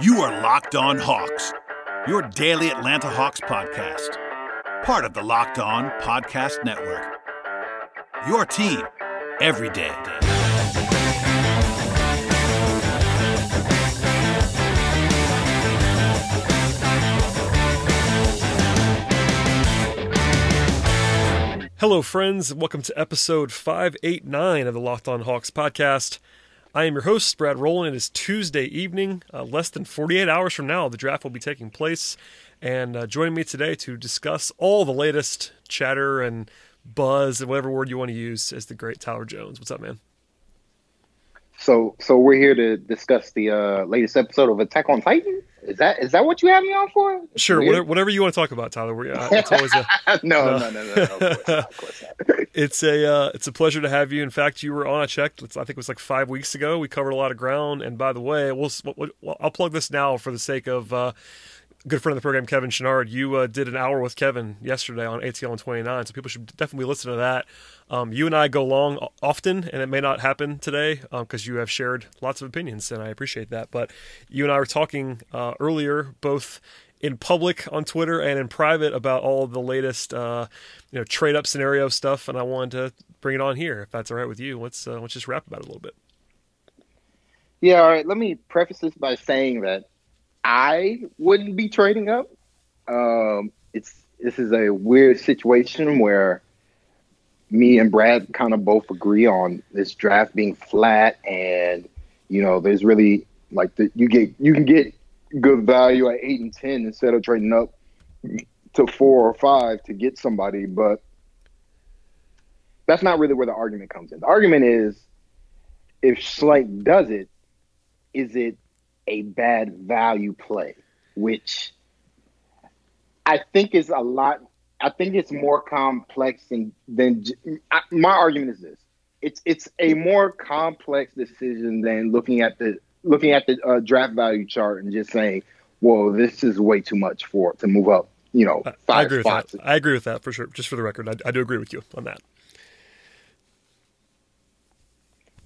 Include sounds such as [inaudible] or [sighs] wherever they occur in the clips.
You are Locked On Hawks, your daily Atlanta Hawks podcast, part of the Locked On Podcast Network. Your team every day. Hello, friends. Welcome to episode 589 of the Locked On Hawks podcast. I am your host, Brad Rowland. It is Tuesday evening. Uh, less than 48 hours from now, the draft will be taking place. And uh, joining me today to discuss all the latest chatter and buzz and whatever word you want to use is the great Tyler Jones. What's up, man? So, so we're here to discuss the uh, latest episode of Attack on Titan. Is that is that what you have me on for? Sure, whatever, whatever, you want to talk about, Tyler. We're, uh, it's always a, no, [laughs] no, no, no, no, no, of course not, of [laughs] course not. it's a uh, it's a pleasure to have you. In fact, you were on. I checked. I think it was like five weeks ago. We covered a lot of ground. And by the way, we'll, we'll I'll plug this now for the sake of. Good friend of the program, Kevin Chouinard, you uh, did an hour with Kevin yesterday on ATL on 29, so people should definitely listen to that. Um, you and I go long often, and it may not happen today because um, you have shared lots of opinions, and I appreciate that. But you and I were talking uh, earlier, both in public on Twitter and in private, about all the latest, uh, you know, trade up scenario stuff, and I wanted to bring it on here, if that's all right with you. Let's uh, let's just rap about it a little bit. Yeah, all right. Let me preface this by saying that I wouldn't be trading up. Um, it's this is a weird situation where me and Brad kind of both agree on this draft being flat, and you know, there's really like the, you get you can get good value at eight and ten instead of trading up to four or five to get somebody, but that's not really where the argument comes in. The argument is if Schlenk does it, is it a bad value play, which I think is a lot. I think it's more complex than than I, my argument is this. It's it's a more complex decision than looking at the looking at the uh, draft value chart and just saying, "Whoa, this is way too much for to move up." You know, five I agree spots. With that. I agree with that for sure. Just for the record, I, I do agree with you on that.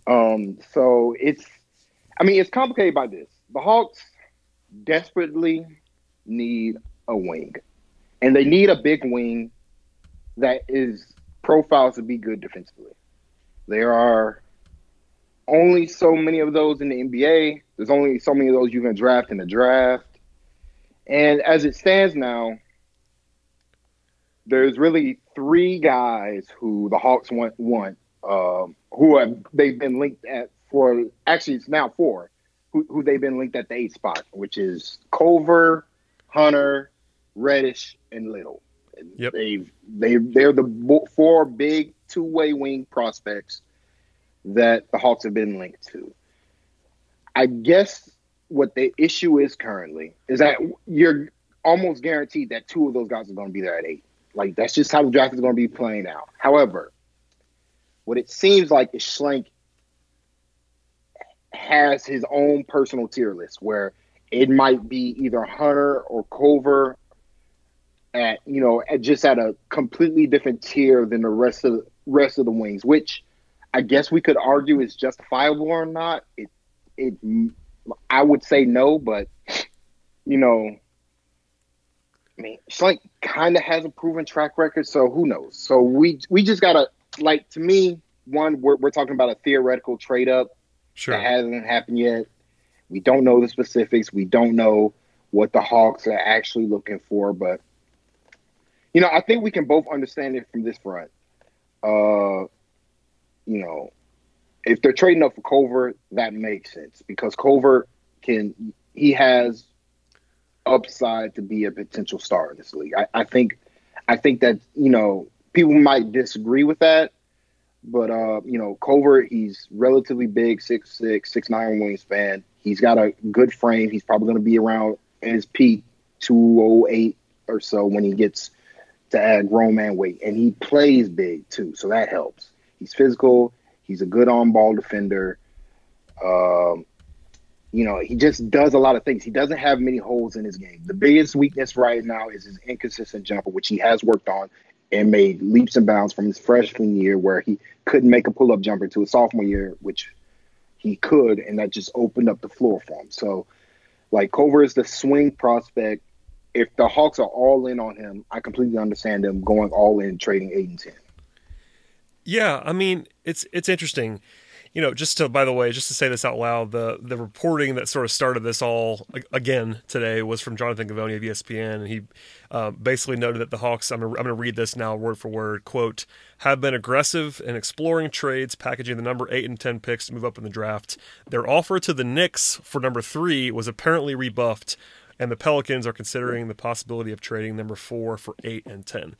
Um. So it's, I mean, it's complicated by this the Hawks desperately need a wing, and they need a big wing that is profiled to be good defensively. There are only so many of those in the NBA. There's only so many of those you can draft in the draft. And as it stands now, there's really three guys who the Hawks want want um, who have they've been linked at for actually it's now four who, who they've been linked at the eight spot, which is Culver, Hunter, Reddish, and Little. Yep. They've they they're the four big two way wing prospects that the Hawks have been linked to. I guess what the issue is currently is that you're almost guaranteed that two of those guys are going to be there at eight. Like that's just how the draft is going to be playing out. However, what it seems like is Schlenk has his own personal tier list where it might be either Hunter or Culver at you know at just at a completely different tier than the rest of the rest of the wings, which I guess we could argue is justifiable or not. It it I would say no, but you know, I mean, Schlenk kind of has a proven track record, so who knows? So we we just gotta like to me, one we're we're talking about a theoretical trade up Sure. That hasn't happened yet. We don't know the specifics. We don't know what the Hawks are actually looking for, but you know, I think we can both understand it from this front. Uh, you know, if they're trading up for Culver, that makes sense because Culver can he has upside to be a potential star in this league. I, I think I think that, you know, people might disagree with that, but uh, you know, Culver, he's relatively big, six six, six nine wingspan. He's got a good frame. He's probably going to be around his peak two oh eight or so when he gets to add grown man weight, and he plays big too, so that helps. He's physical. He's a good on ball defender. Um, you know, he just does a lot of things. He doesn't have many holes in his game. The biggest weakness right now is his inconsistent jumper, which he has worked on and made leaps and bounds from his freshman year, where he couldn't make a pull up jumper, to his sophomore year, which he could, and that just opened up the floor for him. So, Like Culver is the swing prospect. If the Hawks are all in on him, I completely understand them going all in trading eight and ten. Yeah, I mean it's it's interesting you know, just to by the way, just to say this out loud, the the reporting that sort of started this all again today was from Jonathan Givony of ESPN, and he uh, basically noted that the Hawks. I'm gonna, I'm going to read this now word for word. Quote: Have been aggressive in exploring trades, packaging the number eight and ten picks to move up in the draft. Their offer to the Knicks for number three was apparently rebuffed, and the Pelicans are considering the possibility of trading number four for eight and ten.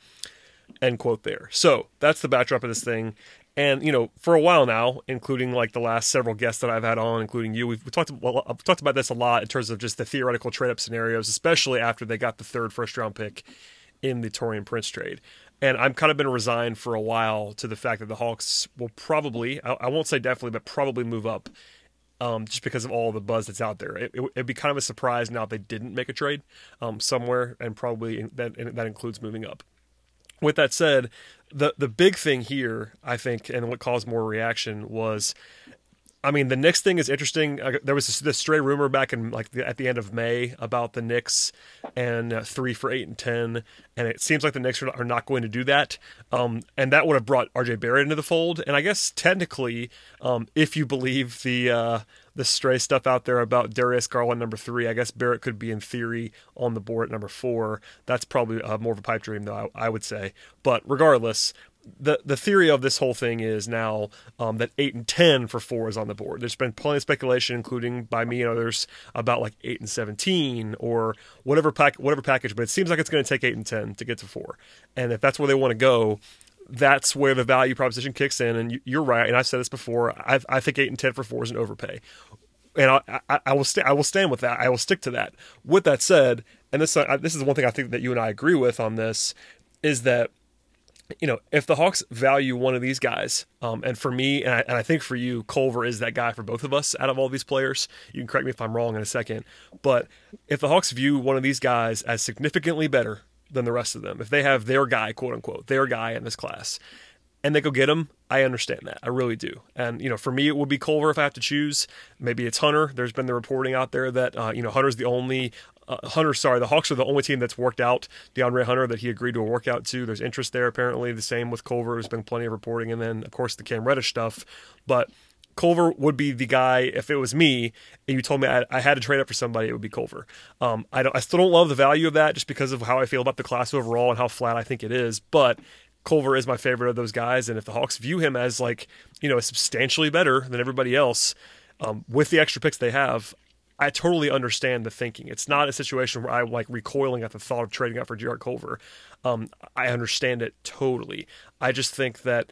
End quote there. So that's the backdrop of this thing. And you know, for a while now, including like the last several guests that I've had on, including you, we've, talked well, I've talked about this a lot in terms of just the theoretical trade up scenarios, especially after they got the third first round pick in the Taurean Prince trade. And I'm kind of been resigned for a while to the fact that the Hawks will probably, I, I won't say definitely, but probably move up um, just because of all the buzz that's out there. It, would it, be kind of a surprise now if they didn't make a trade um, somewhere, and probably that that includes moving up. With that said, the the big thing here, I think, and what caused more reaction was I mean, the Knicks thing is interesting. Uh, there was this, this, stray rumor back in like the, at the end of May about the Knicks and uh, three for eight and ten, and it seems like the Knicks are, are not going to do that. Um, and that would have brought R.J. Barrett into the fold. And I guess technically, um, if you believe the uh, the stray stuff out there about Darius Garland number three, I guess Barrett could be in theory on the board at number four. That's probably uh, more of a pipe dream, though I, I would say. But regardless, the the theory of this whole thing is now um, that eight and ten for four is on the board. There's been plenty of speculation, including by me and others, about like eight and seventeen or whatever pack whatever package. But it seems like it's going to take eight and ten to get to four. And if that's where they want to go, that's where the value proposition kicks in. And you, are right. And I've said this before. I, I think eight and ten for four is an overpay. And I, I, I will st- I will stand with that. I will stick to that. With that said, and this uh, this is one thing I think that you and I agree with on this is that you know, if the Hawks value one of these guys, um, and for me, and I, and I, think for you, Culver is that guy for both of us out of all these players. You can correct me if I'm wrong in a second, but if the Hawks view one of these guys as significantly better than the rest of them, if they have their guy, quote unquote, their guy in this class, and they go get him, I understand that. I really do. And, you know, for me, it would be Culver if I have to choose. Maybe it's Hunter. There's been the reporting out there that, uh, you know, Hunter's the only uh, Hunter, sorry, the Hawks are the only team that's worked out DeAndre Hunter that he agreed to a workout to. There's interest there apparently. The same with Culver. There's been plenty of reporting, and then of course the Cam Reddish stuff. But Culver would be the guy if it was me and you told me I, I had to trade up for somebody. It would be Culver. Um, I don't. I still don't love the value of that just because of how I feel about the class overall and how flat I think it is. But Culver is my favorite of those guys, and if the Hawks view him as like you know substantially better than everybody else. Um, with the extra picks they have, I totally understand the thinking. It's not a situation where I'm like recoiling at the thought of trading up for Jarrett Culver. Um, I understand it totally. I just think that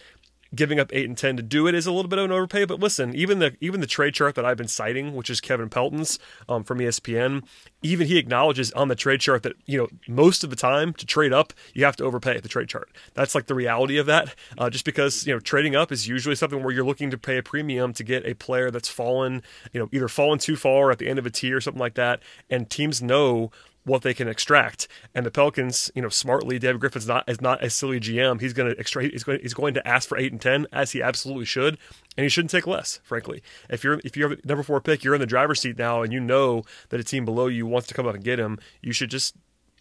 giving up eight and ten to do it is a little bit of an overpay. But listen, even the even the trade chart that I've been citing, which is Kevin Pelton's um, from ESPN, even he acknowledges on the trade chart that you know most of the time to trade up you have to overpay the trade chart. That's like the reality of that. Uh, just because you know trading up is usually something where you're looking to pay a premium to get a player that's fallen, you know, either fallen too far at the end of a tier or something like that, and teams know what they can extract. And the Pelicans, you know, smartly, David Griffin's not is not a silly GM. He's going to extract. He's going. He's going to ask for eight and ten, as he absolutely should, and he shouldn't take less. Frankly, if you're if you're number four pick, you're in the driver's seat now, and you know that a team below you wants to come up and get him. You should just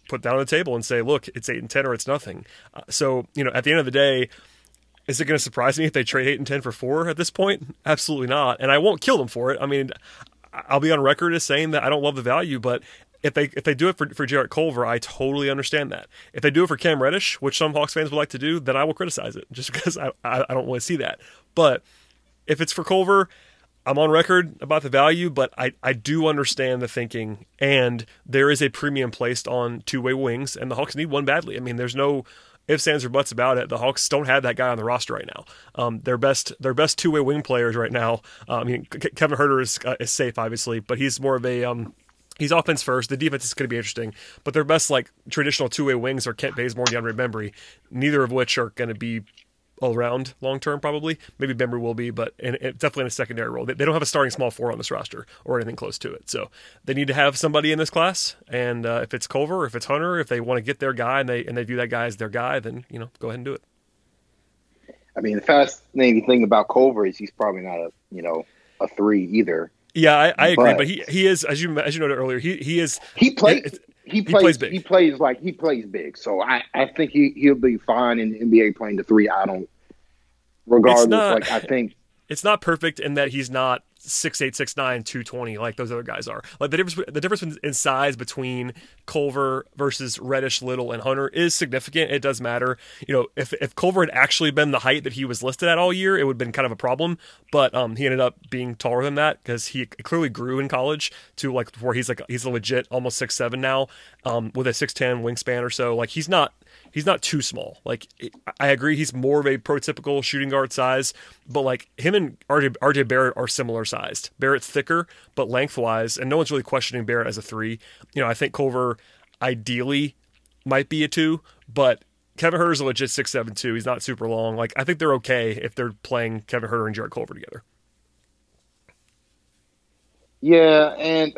put down on the table and say, look, it's eight and ten or it's nothing. Uh, so you know, at the end of the day. Is it going to surprise me if they trade eight and ten for four at this point? Absolutely not, and I won't kill them for it. I mean, I'll be on record as saying that I don't love the value, but if they if they do it for, for Jarrett Culver, I totally understand that. If they do it for Cam Reddish, which some Hawks fans would like to do, then I will criticize it just [laughs] because I, I, I don't want to see that. But if it's for Culver, I'm on record about the value, but I, I do understand the thinking, and there is a premium placed on two way wings, and the Hawks need one badly. I mean, there's no ifs, ands, or buts about it. The Hawks don't have that guy on the roster right now. Um, their best their best two way wing players right now. Uh, I mean, Kevin Huerter is, uh, is safe, obviously, but he's more of a um, He's offense first. The defense is going to be interesting, but their best like traditional two way wings are Kent Bazemore, and DeAndre Bembry, neither of which are going to be all around long term. Probably, maybe Bembry will be, but in, definitely in a secondary role. They, they, don't have a starting small four on this roster or anything close to it, so they need to have somebody in this class. And uh, if it's Culver, if it's Hunter, if they want to get their guy and they and they view that guy as their guy, then you know go ahead and do it. I mean, the fascinating thing about Culver is he's probably not a you know a three either. Yeah, I, I agree, but, but, he he is as you as you noted earlier, he he is he plays he plays, he plays big. He plays like he plays big. So I I think he he'll be fine in the NBA playing the three. I don't regardless not, like I think it's not perfect in that he's not six eight six nine two twenty like those other guys are. Like the difference the difference in size between Culver versus Reddish, Little, and Hunter is significant. It does matter. You know, if if Culver had actually been the height that he was listed at all year, it would have been kind of a problem. But um, he ended up being taller than that because he clearly grew in college to like where he's like he's a legit almost six seven now, um, with a six ten wingspan or so. Like he's not he's not too small. Like I agree, he's more of a prototypical shooting guard size, but like him and RJ, RJ Barrett are similar sized. Barrett's thicker, but lengthwise, and no one's really questioning Barrett as a three. You know, I think Culver ideally might be a two, but Kevin Huerter's a legit six seven two. He's not super long. Like I think they're okay if they're playing Kevin Huerter and Jarrett Culver together. Yeah, and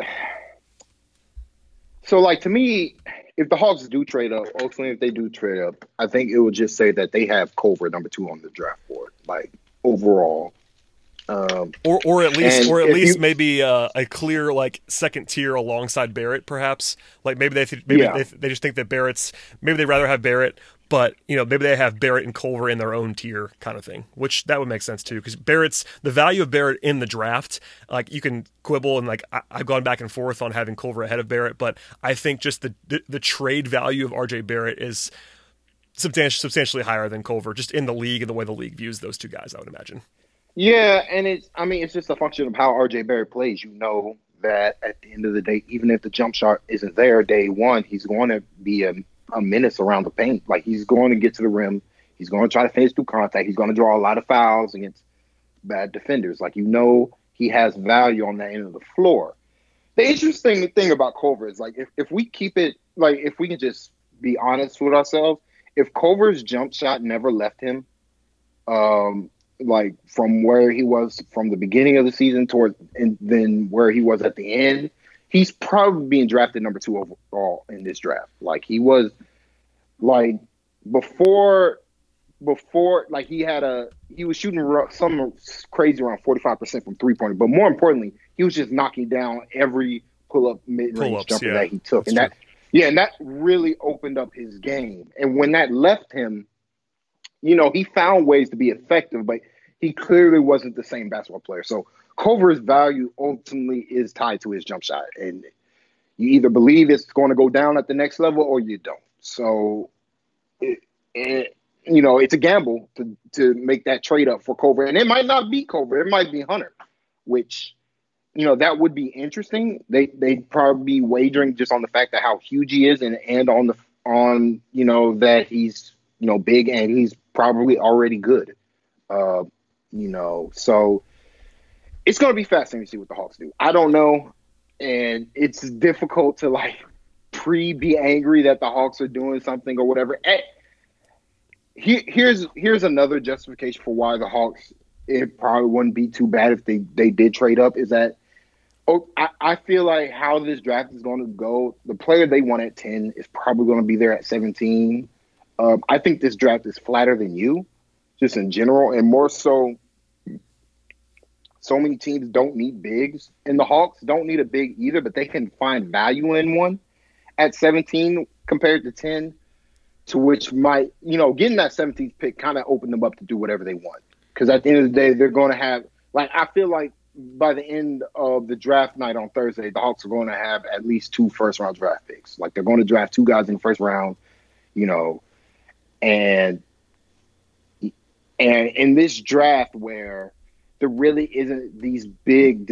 so like to me, if the Hawks do trade up, ultimately if they do trade up, I think it would just say that they have Culver number two on the draft board, like overall. Um, or, or at least, or at least you, maybe uh, a clear like second tier alongside Barrett, perhaps. Like maybe they th- maybe yeah. they, they just think that Barrett's maybe they rather have Barrett, but you know maybe they have Barrett and Culver in their own tier kind of thing, which that would make sense too because Barrett's the value of Barrett in the draft. Like you can quibble and like I, have gone back and forth on having Culver ahead of Barrett, but I think just the the, the trade value of RJ Barrett is substantially substantially higher than Culver just in the league and the way the league views those two guys. I would imagine. Yeah, and it's I mean it's just a function of how RJ Barrett plays. You know that at the end of the day, even if the jump shot isn't there day one, he's going to be a, a menace around the paint. Like he's going to get to the rim. He's going to try to finish through contact. He's going to draw a lot of fouls against bad defenders. Like you know he has value on that end of the floor. The interesting thing about Culver is like if, if we keep it like if we can just be honest with ourselves, if Culver's jump shot never left him, um, like from where he was from the beginning of the season towards and then where he was at the end, he's probably being drafted number two overall in this draft. Like he was like before before like he had a he was shooting some crazy around 45% from three pointer but more importantly he was just knocking down every pull-up mid-range jumper yeah. that he took That's and true. that yeah and that really opened up his game and when that left him you know, he found ways to be effective, but he clearly wasn't the same basketball player. So Culver's value ultimately is tied to his jump shot. And you either believe it's going to go down at the next level or you don't. So, it, it, you know, it's a gamble to, to make that trade up for Culver. And it might not be Culver, it might be Hunter, which, you know, that would be interesting. They, they'd probably be wagering just on the fact that how huge he is and, and on the, on, you know, that he's, you know, big and he's probably already good. Uh, you know, so it's going to be fascinating to see what the Hawks do. I don't know, and it's difficult to like pre be angry that the Hawks are doing something or whatever. And here's here's another justification for why the Hawks it probably wouldn't be too bad if they they did trade up. Is that oh I, I feel like how this draft is going to go. The player they want at ten is probably going to be there at seventeen. Um, I think this draft is flatter than you, just in general, and more so. So many teams don't need bigs, and the Hawks don't need a big either, but they can find value in one at 17 compared to 10, to which might, you know, getting that 17th pick kind of opened them up to do whatever they want. Because at the end of the day, they're going to have, like, I feel like by the end of the draft night on Thursday, the Hawks are going to have at least two first round draft picks. Like, they're going to draft two guys in the first round, you know, and and in this draft where there really isn't these big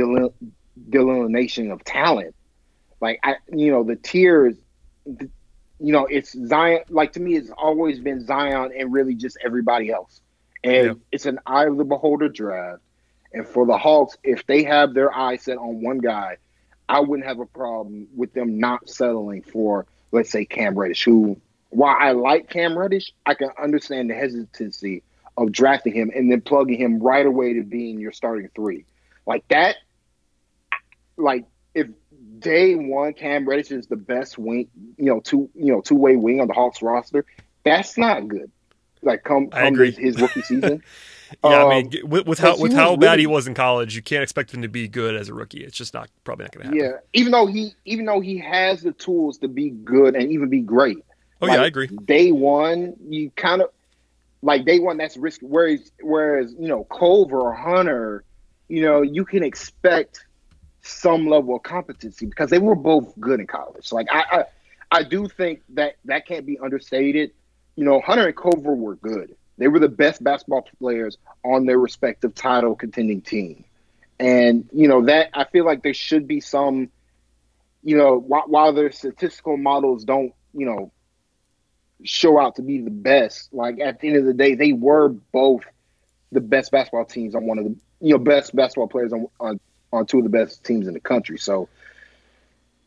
delineation of talent, like I, you know, the tiers, you know, it's Zion. Like to me, it's always been Zion and really just everybody else, and yeah. it's an eye of the beholder draft. And for the Hawks, if they have their eye set on one guy, I wouldn't have a problem with them not settling for, let's say, Cam Reddish, who while I like Cam Reddish, I can understand the hesitancy of drafting him and then plugging him right away to being your starting three. Like that, like if day one Cam Reddish is the best wing, you know, two you know, two way wing on the Hawks roster, that's not good. Like come come his, his rookie season. [laughs] Yeah, Um, I mean, with, with how with how bad he was in college, you can't expect him to be good as a rookie. It's just not probably not going to happen. Yeah, even though he even though he has the tools to be good and even be great. Oh yeah, I agree. Day one, you kind of like day one. That's risky. Whereas whereas you know Culver or Hunter, you know you can expect some level of competency because they were both good in college. Like I I, I do think that that can't be understated. You know Hunter and Culver were good. They were the best basketball players on their respective title contending team. And you know that I feel like there should be some, you know, while, while their statistical models don't, you know, show out to be the best. Like at the end of the day, they were both the best basketball teams on one of the, you know, best basketball players on on, on two of the best teams in the country. So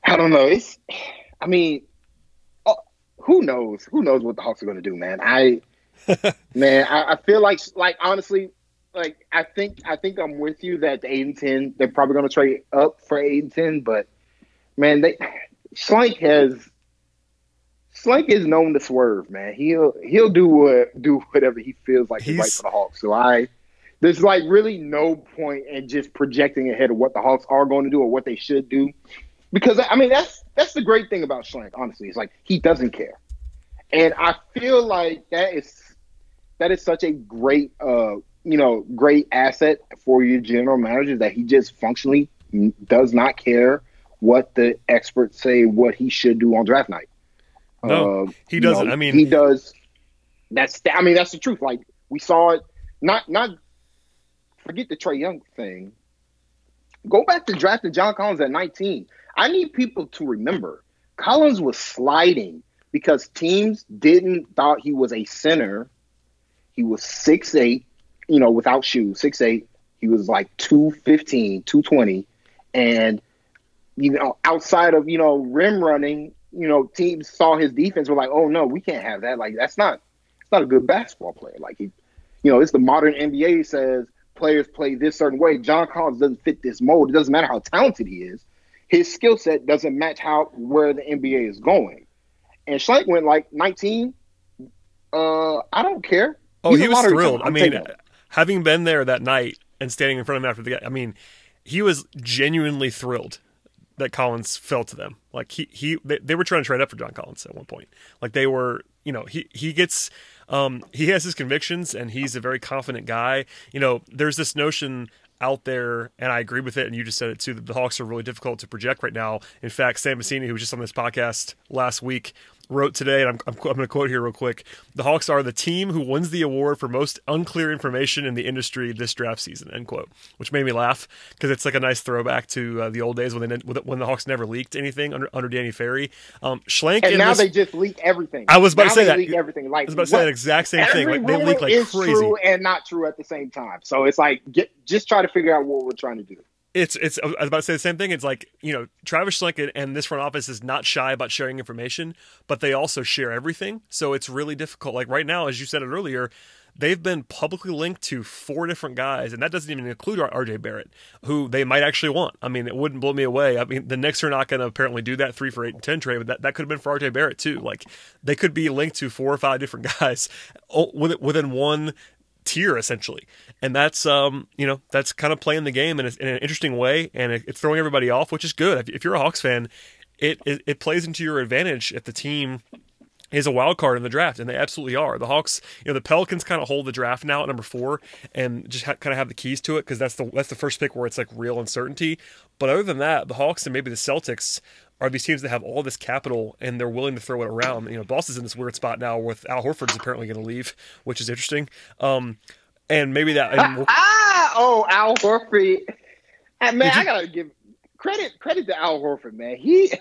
I don't know. It's, I mean, oh, who knows? Who knows what the Hawks are going to do, man? I, [laughs] man, I, I feel like, like honestly, like I think I think I'm with you that the eight and ten they're probably going to trade up for eight and ten, but man, they Schlenk has Schlenk is known to swerve, man. He'll he'll do what do whatever he feels like is right for the Hawks. So I there's like really no point in just projecting ahead of what the Hawks are going to do or what they should do, because I mean that's that's the great thing about Schlenk. Honestly, it's like he doesn't care, and I feel like that is that is such a great uh you know great asset for your general manager that he just functionally does not care what the experts say what he should do on draft night. No, Uh, he doesn't. know, I mean- he does. That's I mean that's the truth. Like we saw it. Not not forget the Trae Young thing. Go back to drafting John Collins at 19. I need people to remember Collins was sliding because teams didn't thought he was a center. He was 6'8, you know, without shoes, 6'8. He was like 215, 220. And, you know, outside of, you know, rim running, you know, teams saw his defense were like, oh no, we can't have that. Like that's not it's not a good basketball player. Like he you know, it's the modern NBA says players play this certain way. John Collins doesn't fit this mold. It doesn't matter how talented he is. His skill set doesn't match how where the NBA is going. And Schlenk went like 19. Uh, I don't care. Oh, He's he was thrilled. I mean, having been there that night and standing in front of him after the game, I mean, he was genuinely thrilled that Collins fell to them. Like he he they, they were trying to trade up for John Collins at one point. Like they were, you know, he he gets um he has his convictions and he's a very confident guy. You know, there's this notion out there, and I agree with it, and you just said it too, that the Hawks are really difficult to project right now. In fact, Sam Vecenie, who was just on this podcast last week, wrote today, and I'm, I'm, I'm going to quote here real quick The Hawks are the team who wins the award for most unclear information in the industry this draft season, end quote, which made me laugh because it's like a nice throwback to uh, the old days when they when the Hawks never leaked anything under, under Danny Ferry. Um, Schlenk and now this- they just leak everything. I was about to say they that. Leak everything. Like I was about to say what- that exact same thing. Like, they leak like is crazy. true and not true at the same time. So it's like get just try to figure out what we're trying to do. It's it's. I was about to say the same thing. It's like you know, Travis Schlenk and- this front office is not shy about sharing information, but they also share everything. So it's really difficult. Like right now, as you said it earlier, they've been publicly linked to four different guys, and that doesn't even include R.J. Barrett, who they might actually want. I mean, it wouldn't blow me away. I mean, the Knicks are not going to apparently do that three for eight and ten trade, but that, that could have been for R.J. Barrett too. Like they could be linked to four or five different [laughs] guys within one tier essentially and that's um you know that's kind of playing the game in, a, in an interesting way and it, it's throwing everybody off which is good if, you're a hawks fan it, it it plays into your advantage if the team is a wild card in the draft, and they absolutely are. The Hawks, you know, the Pelicans kind of hold the draft now at number four, and just ha- kind of have the keys to it because that's the that's the first pick where it's like real uncertainty. But other than that, the Hawks and maybe the Celtics are these teams that have all this capital and they're willing to throw it around. You know, Boston's in this weird spot now with Al Horford's apparently going to leave, which is interesting. Um, and maybe that. And we'll, [laughs] ah, oh, Al Horford. Ah, man, you- I gotta give credit credit to Al Horford, man. He,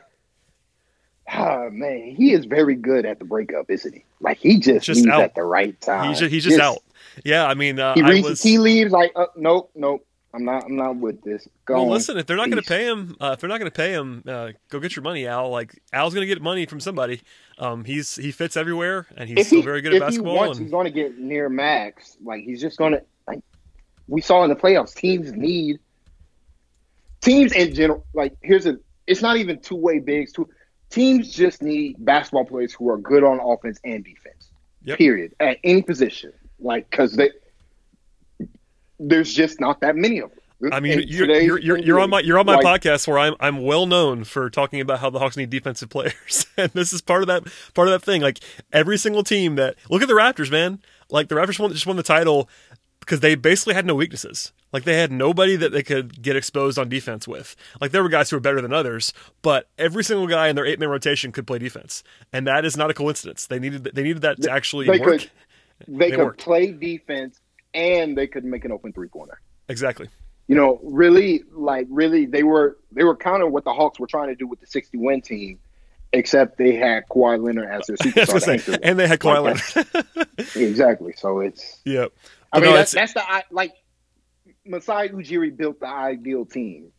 ah, man, he is very good at the breakup, isn't he? Like he just, Just leaves out. at the right time. he's just, he's just out. Yeah, I mean, uh, He I was. tea leaves like, uh, nope, nope. I'm not. I'm not with this. Go Well, on. listen, if they're not going to pay him, uh, if they're not going to pay him, uh, go get your money, Al. Like Al's going to get money from somebody. Um, he's he fits everywhere, and he's if still he, very good at basketball. he wants, and, he's going to get near max. Like he's just going to. Like we saw in the playoffs, teams need teams in general. Like here's a. It's not even two way bigs. Two teams just need basketball players who are good on offense and defense. Yep. Period. At any position, like because they there's just not that many of them. I mean, you're, you're, you're, you're, on my you're on my like, podcast where I'm I'm well known for talking about how the Hawks need defensive [laughs] players, and this is part of that part of that thing. Like every single team that look at the Raptors, man. Like the Raptors won, just won the title because they basically had no weaknesses. Like they had nobody that they could get exposed on defense with. Like there were guys who were better than others, but every single guy in their eight man rotation could play defense, and that is not a coincidence. They needed they needed that to actually they work. Could, they, they could worked. play defense and they could make an open three pointer. Exactly you know, really, like, really, they were they were kind of what the Hawks were trying to do with the 60 win team, except they had Kawhi Leonard as their [laughs] superstar, say, and they had Kawhi like Leonard. exactly. So it's yeah. I mean, no, that's, that's the like Masai Ujiri built the ideal team.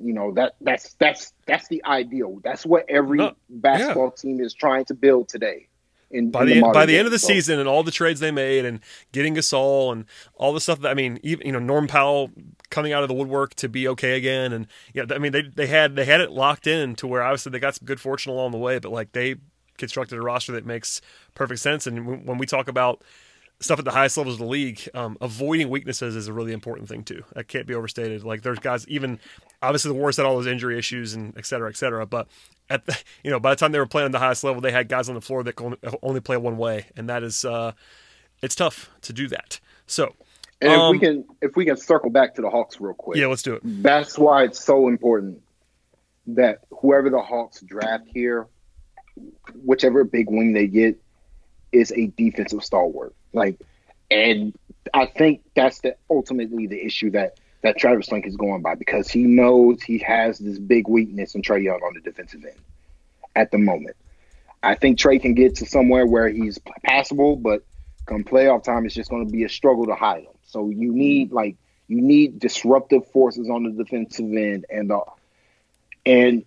You know that that's that's that's the ideal. That's what every no, basketball yeah. team is trying to build today. In, by the, the by the end of the so. season and all the trades they made and getting Gasol and all the stuff that I mean, even you know Norm Powell coming out of the woodwork to be okay again, and yeah, I mean they they had they had it locked in to where obviously they got some good fortune along the way, but like they constructed a roster that makes perfect sense. And when we talk about stuff at the highest levels of the league, um, avoiding weaknesses is a really important thing too. That can't be overstated. Like there's guys, even obviously the Warriors had all those injury issues and et cetera, et cetera. But at the, [laughs] you know, by the time they were playing at the highest level, they had guys on the floor that can only play one way, and that is, uh, it's tough to do that. So, and um, if we um, can, if we can circle back to the Hawks real quick, yeah, let's do it. That's why it's so important that whoever the Hawks draft here, whichever big wing they get, is a defensive stalwart. Like, and I think that's the ultimately the issue that that Travis Schlenk is going by because he knows he has this big weakness in Trae Young on the defensive end at the moment. I think Trae can get to somewhere where he's passable, but come playoff time, it's just going to be a struggle to hide him. So you need like you need disruptive forces on the defensive end, and uh, and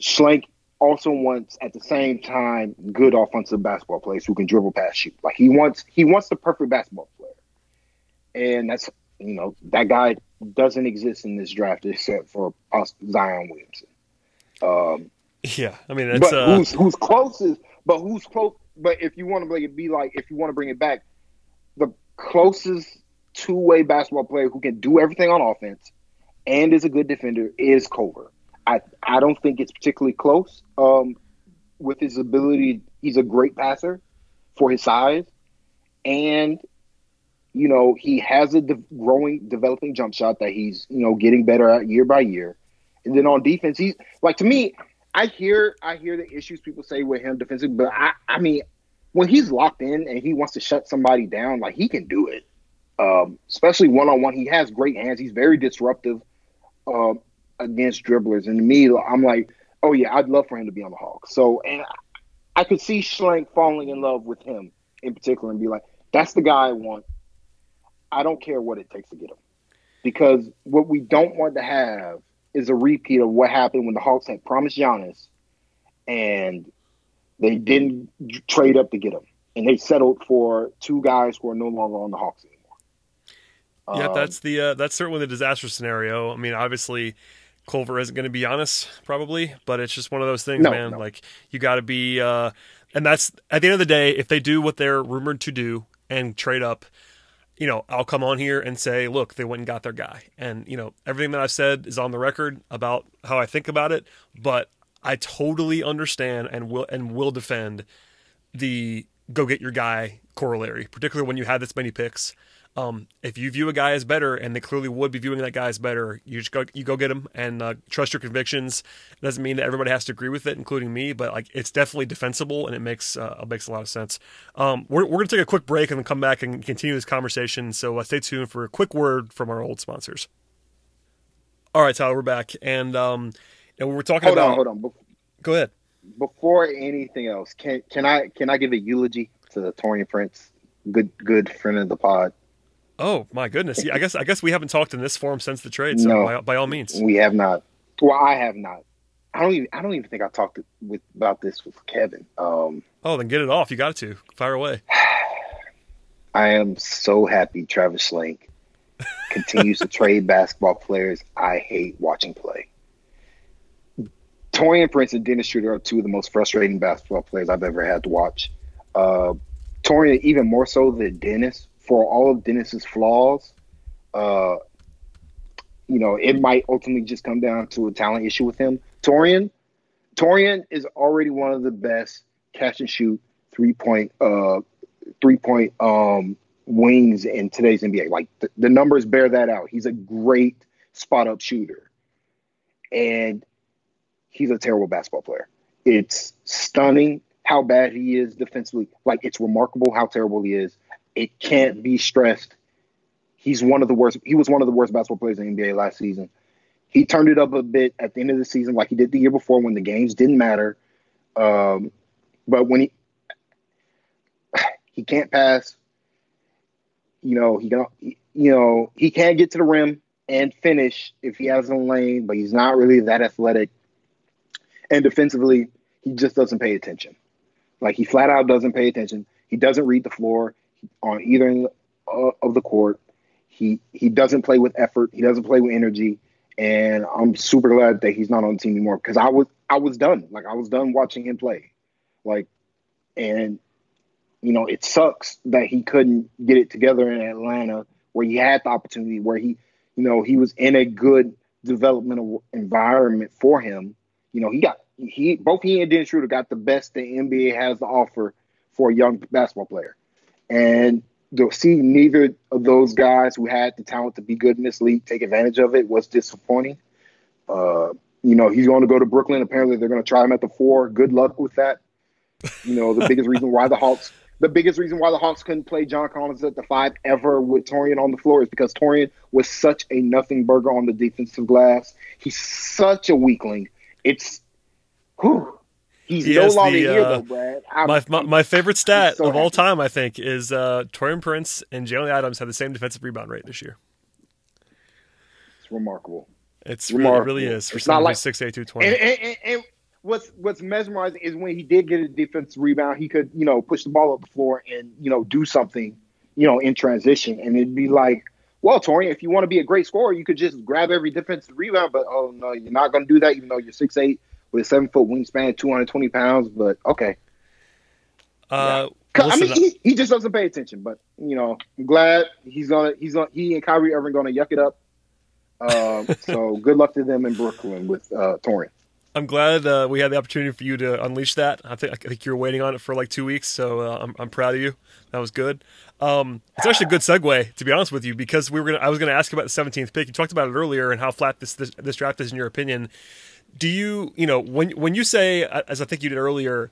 Schlenk also wants at the same time good offensive basketball players who can dribble past shoot. Like he wants he wants the perfect basketball player. And that's you know, that guy doesn't exist in this draft except for Zion Williamson. Um, yeah, I mean, that's, but uh... who's who's closest? But who's close? But if you want to be like, if you want to bring it back, the closest two-way basketball player who can do everything on offense and is a good defender is Culver. I I don't think it's particularly close. Um, with his ability, he's a great passer for his size, and you know he has a de- growing, developing jump shot that he's you know getting better at year by year. And then on defense, he's like to me. I hear I hear the issues people say with him defensively, but I I mean when he's locked in and he wants to shut somebody down, like he can do it. Um, especially one on one, he has great hands. He's very disruptive. Um, against dribblers. And to me, I'm like, oh yeah, I'd love for him to be on the Hawks. So, and I could see Schlenk falling in love with him in particular and be like, that's the guy I want. I don't care what it takes to get him. Because what we don't want to have is a repeat of what happened when the Hawks had promised Giannis and they didn't trade up to get him. And they settled for two guys who are no longer on the Hawks anymore. Yeah, um, that's the uh, that's certainly the disaster scenario. I mean, obviously, Culver isn't going to be Giannis, probably, but it's just one of those things, no, man. No. Like you got to be, uh, and that's at the end of the day, if they do what they're rumored to do and trade up, you know, I'll come on here and say, look, they went and got their guy, and you know, everything that I've said is on the record about how I think about it, but I totally understand and will and will defend the go get your guy corollary, particularly when you have this many picks. Um, if you view a guy as better, and they clearly would be viewing that guy as better, you just go you go get him and uh, trust your convictions. It doesn't mean that everybody has to agree with it, including me, but like it's definitely defensible and it makes uh, it makes a lot of sense. Um, we're we're gonna take a quick break and then come back and continue this conversation. So uh, stay tuned for a quick word from our old sponsors. All right, Tyler, we're back, and um, and we were talking hold about. On, hold on, Go ahead. Before anything else, can can I can I give a eulogy to the Taurean Prince, good good friend of the pod? Oh my goodness! Yeah, I guess I guess we haven't talked in this form since the trade. So no, by, by all means, we have not. Well, I have not. I don't even I don't even think I talked with about this with Kevin. Um, oh, then get it off. You got to fire away. [sighs] I am so happy Travis Schlenk [laughs] continues to trade basketball players I hate watching play. Taurean Prince and Dennis Schroeder are two of the most frustrating basketball players I've ever had to watch. Uh, Taurean even more so than Dennis for all of Dennis's flaws, uh, you know, it might ultimately just come down to a talent issue with him. Taurean, Taurean is already one of the best catch and shoot three point uh three point um wings in today's NBA. Like the, the numbers bear that out. He's a great spot up shooter. And he's a terrible basketball player. It's stunning how bad he is defensively. Like it's remarkable how terrible he is. It can't be stressed. He's one of the worst. He was one of the worst basketball players in the NBA last season. He turned it up a bit at the end of the season, like he did the year before when the games didn't matter. Um, but when he [sighs] he can't pass, you know he can you know he can't get to the rim and finish if he has a lane, but he's not really that athletic. And defensively, he just doesn't pay attention. Like he flat out doesn't pay attention. He doesn't read the floor on either end of the court. He he doesn't play with effort. He doesn't play with energy. And I'm super glad that he's not on the team anymore because I was I was done. Like I was done watching him play. Like, and you know it sucks that he couldn't get it together in Atlanta where he had the opportunity where he you know he was in a good developmental environment for him. You know he got he both he and Dennis Schroeder got the best the NBA has to offer for a young basketball player, and to see neither of those guys who had the talent to be good in this league take advantage of it was disappointing. Uh, you know, he's going to go to Brooklyn. Apparently, they're going to try him at the four. Good luck with that. You know, the biggest reason why the Hawks, the biggest reason why the Hawks couldn't play John Collins at the five ever with Taurean on the floor is because Taurean was such a nothing burger on the defensive glass. He's such a weakling. It's, whew, He's He no longer the, here uh, though, Brad. I'm- My, my, my favorite [laughs] stat so of all time, I think, is uh, Taurean Prince and Jaylen Adams had the same defensive rebound rate this year. it's remarkable. It's really, it Remarkable. really is for It's not like- six eight two And, and, and, and what's what's mesmerizing is when he did get a defensive rebound, he could you know push the ball up the floor and you know do something you know in transition, and it'd be like, well, Taurean, if you want to be a great scorer, you could just grab every defensive rebound, but oh no, you're not going to do that, even though you're six eight with a seven foot wingspan, two hundred twenty pounds. But okay, Uh, I mean, he, he just doesn't pay attention. But you know, I'm glad he's gonna he's gonna he and Kyrie Irving gonna yuck it up. Um, [laughs] so good luck to them in Brooklyn with uh, Taurean. I'm glad uh, we had the opportunity for you to unleash that. I think I think you were waiting on it for like two weeks, so uh, I'm I'm proud of you. That was good. Um, it's actually a good segue, to be honest with you, because we were gonna I was gonna ask you about the 17th pick. You talked about it earlier and how flat this this, this draft is in your opinion. Do you you know when when you say uh, as I think you did earlier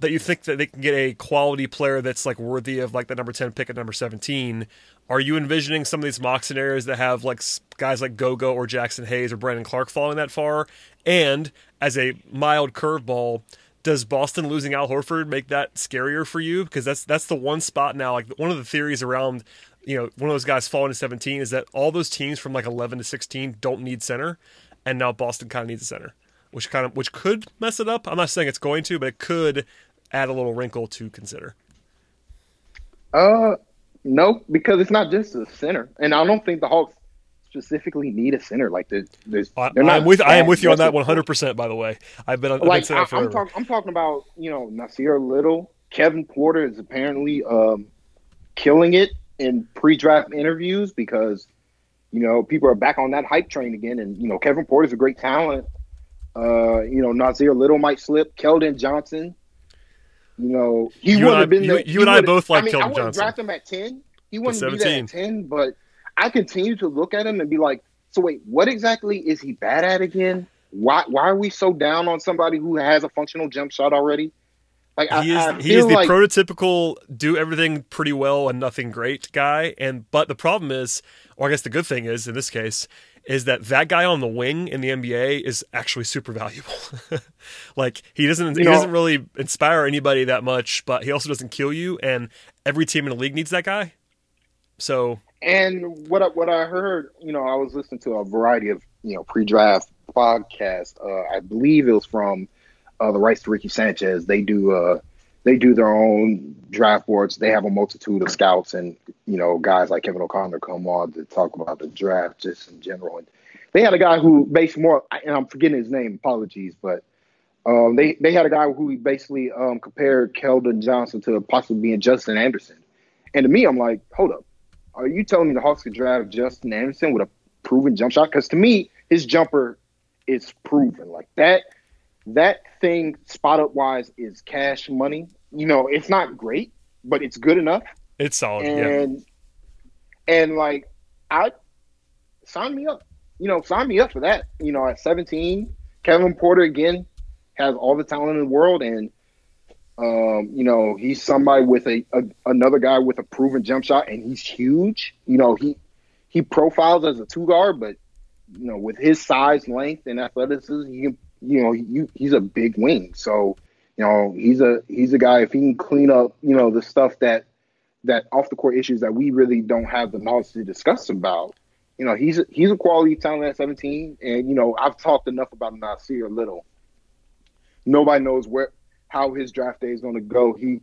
that you think that they can get a quality player that's like worthy of like the number 10 pick at number 17 are you envisioning some of these mock scenarios that have like guys like Goga or Jaxson Hayes or Brandon Clarke falling that far? And as a mild curveball does boston losing al horford make that scarier for you? Because that's that's the one spot now like one of the theories around you know one of those guys falling to 17 is that all those teams from like 11 to 16 don't need center and now boston kind of needs a center which kind of which could mess it up i'm not saying it's going to but it could add a little wrinkle to consider Uh, no, because it's not just a center, and I don't think the Hawks specifically need a center. Like there's, there's I, they're not I'm with I am with you on that 100%. By the way, I've been like I, I'm, talk, I'm talking about, you know, Nassir Little, Kevin Porter is apparently um, killing it in pre-draft interviews because, you know, people are back on that hype train again, and you know, Kevin Porter's a great talent. Uh, you know, Nassir Little might slip. Keldon Johnson, you know, he You and wouldn't I- have been you- you and I both like I mean, Keldon I Johnson. draft him at ten. He wouldn't be 17. there at ten, but I continue to look at him and be like, so wait, what exactly is he bad at again? Why why are we so down on somebody who has a functional jump shot already? Like he is I, I he is the like prototypical do everything pretty well and nothing great guy and but the problem is or I guess the good thing is in this case is that that guy on the wing in the NBA is actually super valuable. [laughs] like he doesn't he know- doesn't really inspire anybody that much, but he also doesn't kill you and every team in the league needs that guy. So And what I, what I heard, you know, I was listening to a variety of you know pre-draft podcasts. Uh, I believe it was from uh, the rights to Ricky Sanchez. They do uh, they do their own draft boards. They have a multitude of scouts and you know guys like Kevin O'Connor come on to talk about the draft just in general. And they had a guy who based more, and I'm forgetting his name. Apologies, but. Um, they they had a guy who basically um, compared Keldon Johnson to possibly being Justin Anderson, and to me, I'm like, hold up, are you telling me the Hawks could draft Justin Anderson with a proven jump shot? Because to me, his jumper is proven. Like that, that thing spot up wise is cash money. You know, it's not great, but it's good enough. It's solid. And yeah. and like I sign me up. You know, sign me up for that. You know, at 17, Kevin Porter again has all the talent in the world, and um, you know, he's somebody with a, a, another guy with a proven jump shot, and he's huge. You know, he he profiles as a two guard, but you know, with his size, length, and athleticism, he can, you know, he, he's a big wing. So, you know, he's a he's a guy if he can clean up, you know, the stuff that that off the court issues that we really don't have the knowledge to discuss about. You know, he's a, he's a quality talent at 17, and you know, I've talked enough about Nassir Little. Nobody knows where how his draft day is going to go. He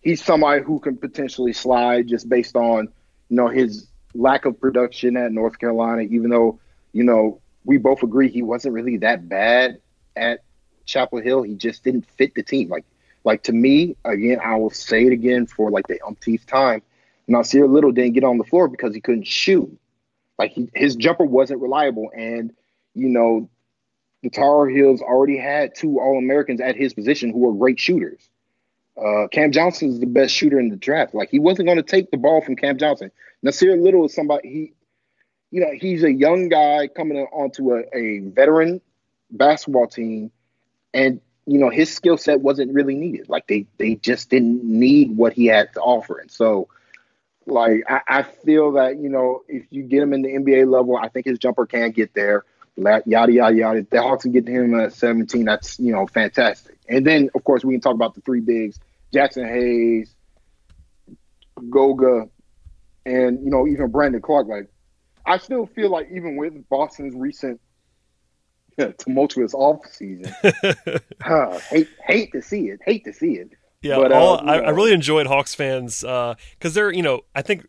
he's somebody who can potentially slide just based on you know his lack of production at North Carolina. Even though you know we both agree he wasn't really that bad at Chapel Hill, he just didn't fit the team. Like like to me, again, I will say it again for like the umpteenth time. Nassir Little didn't get on the floor because he couldn't shoot. Like he, his jumper wasn't reliable, and you know the Tar Heels already had two All Americans at his position who were great shooters. Uh, Cam Johnson is the best shooter in the draft. Like he wasn't going to take the ball from Cam Johnson. Nassir Little is somebody he, you know, he's a young guy coming onto a, a veteran basketball team, and you know his skill set wasn't really needed. Like they they just didn't need what he had to offer, and so like I, I feel that you know if you get him in the NBA level, I think his jumper can get there yada yada yada. If The Hawks can get to him at 17. That's you know fantastic. And then of course we can talk about the three bigs: Jaxson Hayes, Goga, and you know even Brandon Clarke. Like I still feel like even with Boston's recent [laughs] tumultuous off season, [laughs] uh, hate hate to see it. Hate to see it. Yeah, but, all, uh, I, I, really enjoyed Hawks fans because uh, they're you know I think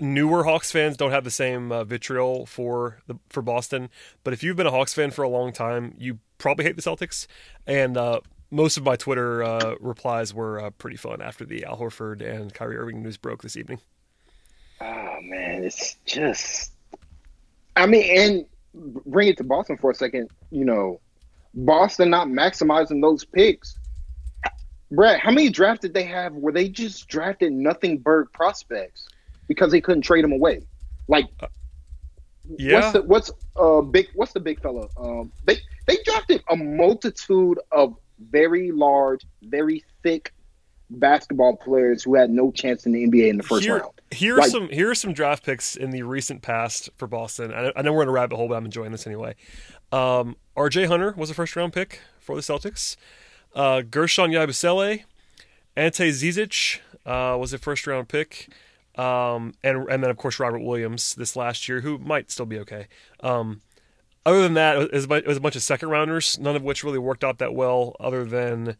newer Hawks fans don't have the same uh, vitriol for the for Boston, but if you've been a Hawks fan for a long time, you probably hate the Celtics. And uh, most of my Twitter uh, replies were uh, pretty fun after the Al Horford and Kyrie Irving news broke this evening. Oh man, it's just. I mean, and bring it to Boston for a second. You know, Boston not maximizing those picks. Brad, how many drafts did they have where they just drafted nothing bird prospects? because they couldn't trade them away. Like, uh, yeah. what's the, what's uh big? What's the big fella? Um, they they drafted a multitude of very large, very thick basketball players who had no chance in the NBA in the first here, round. Here are some here are some draft picks in the recent past for Boston. I, I know we're in a rabbit hole, but I'm enjoying this anyway. Um, R.J. Hunter was a first round pick for the Celtics. Uh, Guerschon Yabusele, Ante Zizic uh, was a first round pick. Um, and and then of course Robert Williams this last year, who might still be okay. Um, other than that, it was, it was a bunch of second rounders, none of which really worked out that well. Other than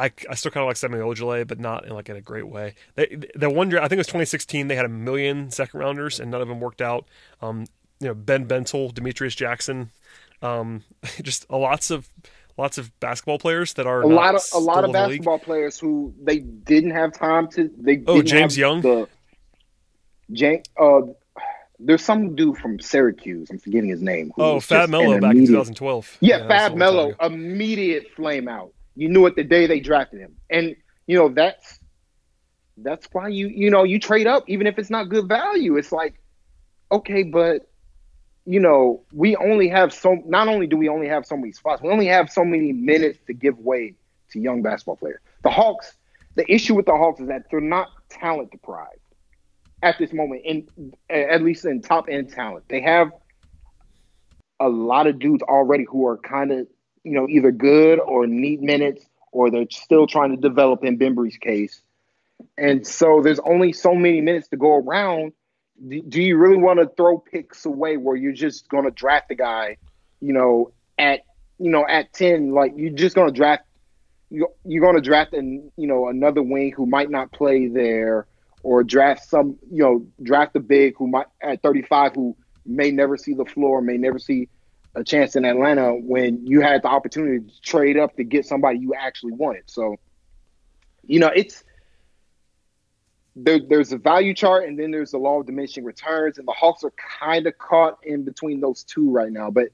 I, I still kind of like Semi Ojeleye, but not in like in a great way. They, the one draft, I think it was 2016, they had a million second rounders, and none of them worked out. Um, you know, Ben Bentil, Demetrius Jackson, um, [laughs] just a lots of lots of basketball players that are a lot of a lot of basketball players who they didn't have time to. They oh James Young. The, James, uh, there's some dude from Syracuse. I'm forgetting his name. Oh, Fab Melo back in 2012. Yeah, yeah Fab Melo, immediate flame out. You knew it the day they drafted him, and you know that's that's why you you know you trade up even if it's not good value. It's like okay, but you know we only have so. Not only do we only have so many spots, we only have so many minutes to give way to young basketball players. The Hawks. The issue with the Hawks is that they're not talent deprived at this moment, in at least in top end talent. They have a lot of dudes already who are kind of you know either good or need minutes, or they're still trying to develop. In Bembry's case, and so there's only so many minutes to go around. Do you really want to throw picks away where you're just going to draft the guy, you know, at you know at ten? Like you're just going to draft you're going to draft and you know another wing who might not play there or draft some, you know, draft a big who might at 35 who may never see the floor, may never see a chance in Atlanta when you had the opportunity to trade up to get somebody you actually wanted. So, you know, it's there, there's a value chart and then there's the law of diminishing returns, and the Hawks are kind of caught in between those two right now. But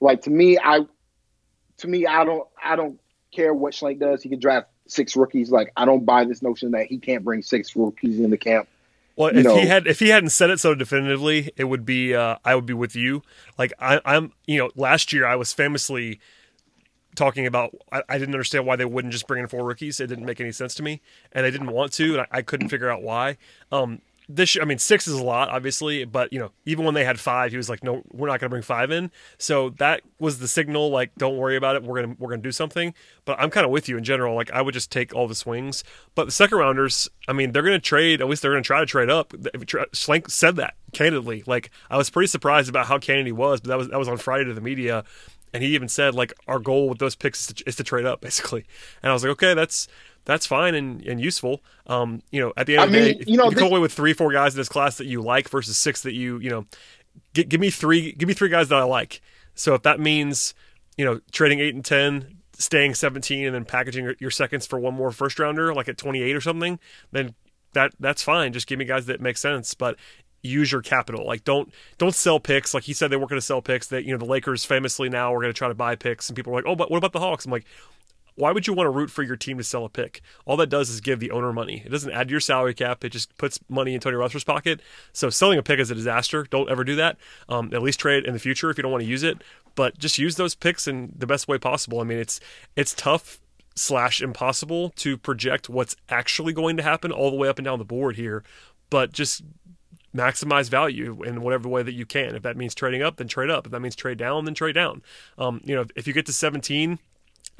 like to me, I to me, I don't I don't care what Schlenk does. He can draft six rookies. Like I don't buy this notion that he can't bring six rookies in the camp. Well, if know, he had if he hadn't said it so definitively, it would be uh, I would be with you. Like I, I'm, you know, last year I was famously talking about I, I, didn't understand why they wouldn't just bring in four rookies. It didn't make any sense to me, and they didn't want to, and I, I couldn't figure out why. Um, this I mean six is a lot obviously but you know even when they had five he was like no we're not going to bring five in. So that was the signal like don't worry about it. We're going to we're to do something. But I'm kind of with you in general. Like I would just take all the swings. But the second rounders I mean they're going to trade at least they're going to try to trade up. Schlenk said that candidly. Like I was pretty surprised about how candid he was but that was that was on Friday to the media. And he even said like our goal with those picks is to, is to trade up basically. And I was like okay that's that's fine and, and useful. Um, you know, at the end I of the mean, day, you know, you come away with three, four guys in this class that you like versus six that you, you know, g- give me three, give me three guys that I like. So if that means, you know, trading eight and 10, staying 17 and then packaging your, your seconds for one more first rounder, like at 28 or something, then that that's fine. Just give me guys that make sense. But use your capital. Like don't don't sell picks. Like he said they weren't going to sell picks. That you know the Lakers famously now are going to try to buy picks, and people are like, oh, but what about the Hawks? I'm like, why would you want to root for your team to sell a pick? All that does is give the owner money. It doesn't add to your salary cap. It just puts money in Tony Rutherford's pocket. So selling a pick is a disaster. Don't ever do that. Um, at least trade it in the future if you don't want to use it. But just use those picks in the best way possible. I mean, it's it's tough slash impossible to project what's actually going to happen all the way up and down the board here. But just maximize value in whatever way that you can. If that means trading up, then trade up. If that means trade down, then trade down. Um, you know, if you get to 17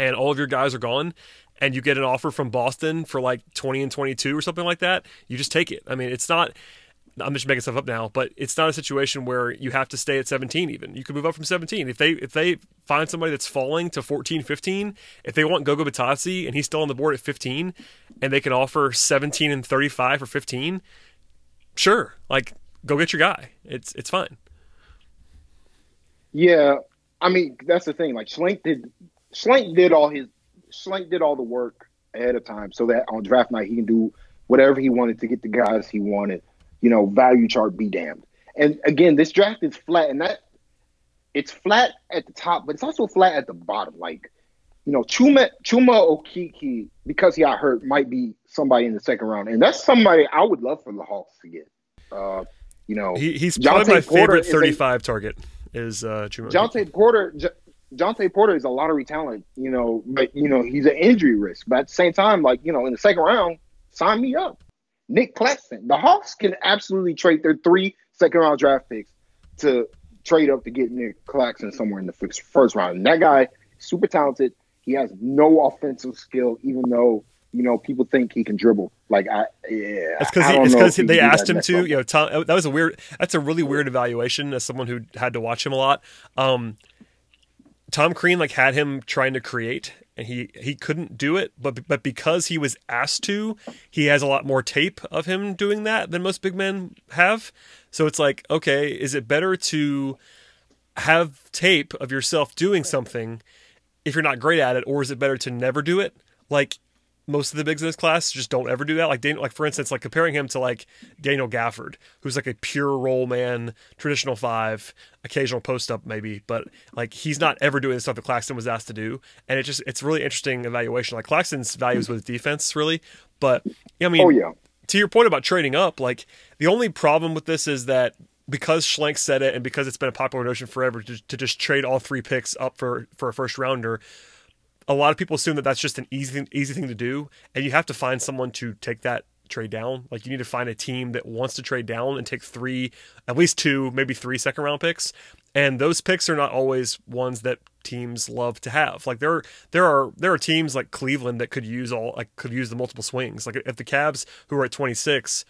and all of your guys are gone and you get an offer from Boston for like 20 and 22 or something like that, you just take it. I mean, it's not I'm just making stuff up now, but it's not a situation where you have to stay at 17 even. You can move up from 17. If they if they find somebody that's falling to 14, 15, if they want Goga Bitadze and he's still on the board at 15 and they can offer 17 and 35 for 15, sure. Like go get your guy. It's it's fine. Yeah. I mean, that's the thing. Like Schlenk did Schlenk did all his Schlenk did all the work ahead of time so that on draft night he can do whatever he wanted to get the guys he wanted. You know, value chart be damned. And again, this draft is flat, and that it's flat at the top, but it's also flat at the bottom. Like, you know, Chuma Chuma Okeke, because he got hurt, might be somebody in the second round, and that's somebody I would love for the Hawks to get. Uh, you know, he, he's probably my favorite 35 a, target is uh, Chuma. Jontay Porter. Jontay Porter is a lottery talent, you know, but you know he's an injury risk. But at the same time, like you know, in the second round, sign me up. Nick Claxton. The Hawks can absolutely trade their three second round draft picks to trade up to get Nick Claxton somewhere in the first round. And that guy, super talented. He has no offensive skill, even though you know people think he can dribble. Like I, yeah, it's because they asked him to. Level. You know, Tom, that was a weird. That's a really weird evaluation as someone who had to watch him a lot. Um, Tom Crean like had him trying to create and he he couldn't do it but but because he was asked to he has a lot more tape of him doing that than most big men have. So it's like okay is it better to have tape of yourself doing something if you're not great at it or is it better to never do it? Like most of the bigs in this class just don't ever do that. Like Daniel, like for instance, like comparing him to like Daniel Gafford, who's like a pure roll man, traditional five, occasional post up maybe, but like he's not ever doing the stuff that Claxton was asked to do. And it just it's really interesting evaluation. Like Claxton's values with defense really, but I mean, oh yeah. To your point about trading up, like the only problem with this is that because Schlenk said it and because it's been a popular notion forever to, to just trade all three picks up for for a first rounder a lot of people assume that that's just an easy easy thing to do, and you have to find someone to take that trade down. Like you need to find a team that wants to trade down and take three, at least two, maybe three second round picks. And those picks are not always ones that teams love to have. Like there, there are there are teams like Cleveland that could use all like could use the multiple swings. Like if the Cavs who are at twenty six